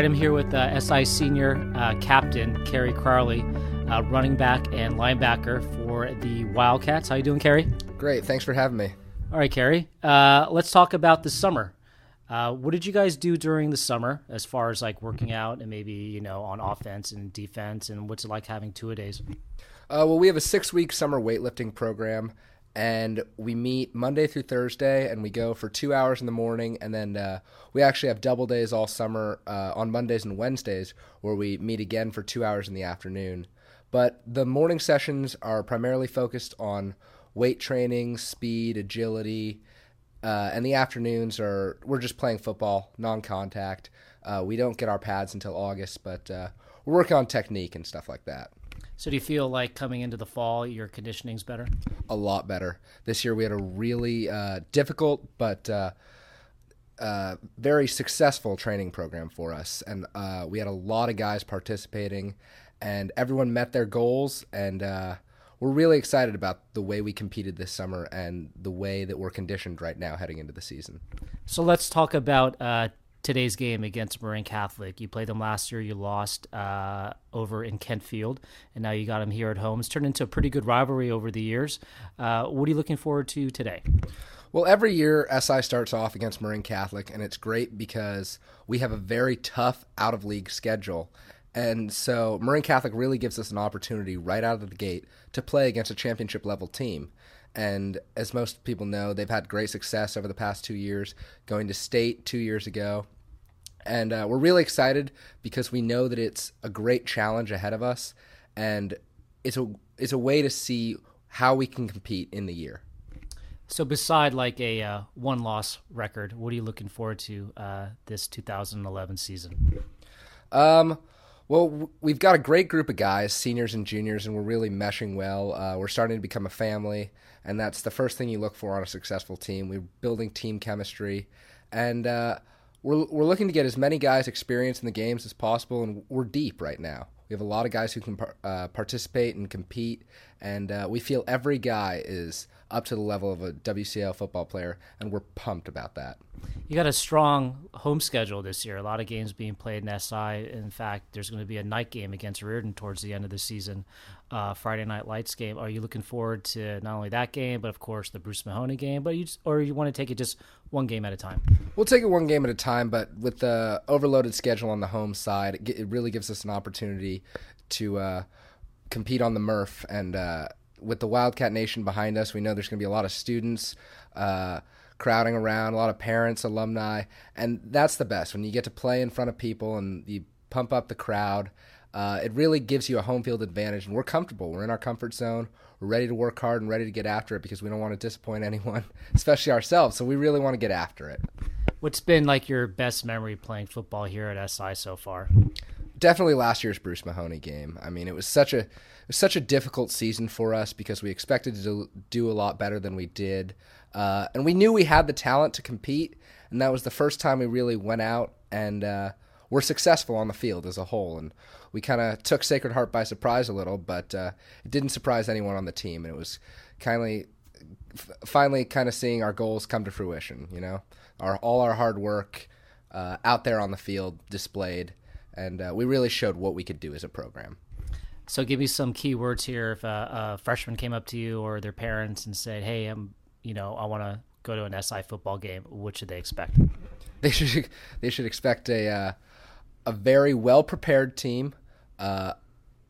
right, I'm here with uh, SI senior uh, captain Kerry Carley, uh, running back and linebacker for the Wildcats. How you doing, Kerry? Great. Thanks for having me. All right, Kerry. Uh, let's talk about the summer. Uh, what did you guys do during the summer as far as like working out and maybe you know on offense and defense and what's it like having two a days? Uh, well, we have a six week summer weightlifting program, and we meet Monday through Thursday, and we go for two hours in the morning, and then uh, we actually have double days all summer uh, on Mondays and Wednesdays, where we meet again for two hours in the afternoon. But the morning sessions are primarily focused on weight training, speed, agility, uh, and the afternoons are we're just playing football, non-contact. Uh, we don't get our pads until August, but uh, we're working on technique and stuff like that. So do you feel like coming into the fall, your conditioning's better? A lot better. This year we had a really uh, difficult but uh, uh, very successful training program for us, and uh, we had a lot of guys participating, and everyone met their goals, and uh, we're really excited about the way we competed this summer and the way that we're conditioned right now heading into the season. So let's talk about uh, today's game against Marin Catholic. You played them last year. You lost uh, over in Kentfield, and now you got them here at home. It's turned into a pretty good rivalry over the years. Uh, what are you looking forward to today? Well, every year SI starts off against Marin Catholic, and it's great because we have a very tough out of league schedule. And so Marin Catholic really gives us an opportunity right out of the gate to play against a championship level team. And as most people know, they've had great success over the past two years, going to state two years ago. And uh, we're really excited because we know that it's a great challenge ahead of us, and it's a it's a way to see how we can compete in the year. So, beside like a uh, one loss record, what are you looking forward to uh, this 2011 season? Um, well, we've got a great group of guys, seniors and juniors, and we're really meshing well. Uh, we're starting to become a family, and that's the first thing you look for on a successful team. We're building team chemistry, and uh, we're we're looking to get as many guys experience in the games as possible, and we're deep right now. We have a lot of guys who can uh, participate and compete, and uh, we feel every guy is up to the level of a WCL football player, and we're pumped about that. You got a strong home schedule this year. A lot of games being played in SI. In fact, there's going to be a night game against Riordan towards the end of the season, uh, Friday Night Lights game. Are you looking forward to not only that game, but of course the Bruce Mahoney game? But you just, or you want to take it just one game at a time? We'll take it one game at a time. But with the overloaded schedule on the home side, it, really gives us an opportunity to uh, compete on the Murph and. Uh, with the Wildcat Nation behind us, we know there's going to be a lot of students uh, crowding around, a lot of parents, alumni, and that's the best when you get to play in front of people and you pump up the crowd. Uh, it really gives you a home field advantage, and we're comfortable. We're in our comfort zone. We're ready to work hard and ready to get after it because we don't want to disappoint anyone, especially ourselves. So we really want to get after it. What's been like your best memory playing football here at SI so far? Definitely last year's Bruce Mahoney game. I mean, it was such a was such a difficult season for us because we expected to do, a lot better than we did, uh, and we knew we had the talent to compete. And that was the first time we really went out and uh, were successful on the field as a whole. And we kind of took Sacred Heart by surprise a little, but uh, it didn't surprise anyone on the team. And it was kindly finally kind of seeing our goals come to fruition. You know, our all our hard work uh, out there on the field displayed and uh, we really showed what we could do as a program. So, give me some key words here. If a, a freshman came up to you or their parents and said, "Hey, I'm, you know, I want to go to an SI football game," what should they expect? They should they should expect a uh, a very well prepared team, uh,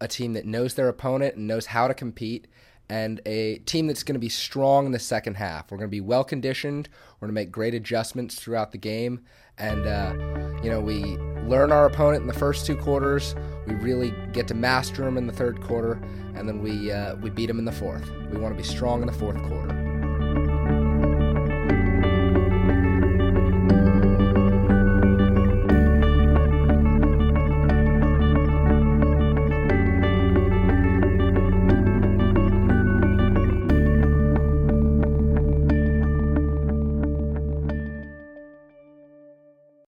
a team that knows their opponent and knows how to compete, and a team that's going to be strong in the second half. We're going to be well conditioned. We're going to make great adjustments throughout the game, and uh, you know we learn our opponent in the first two quarters. We really get to master them in the third quarter, and then we uh, we beat them in the fourth. We want to be strong in the fourth quarter.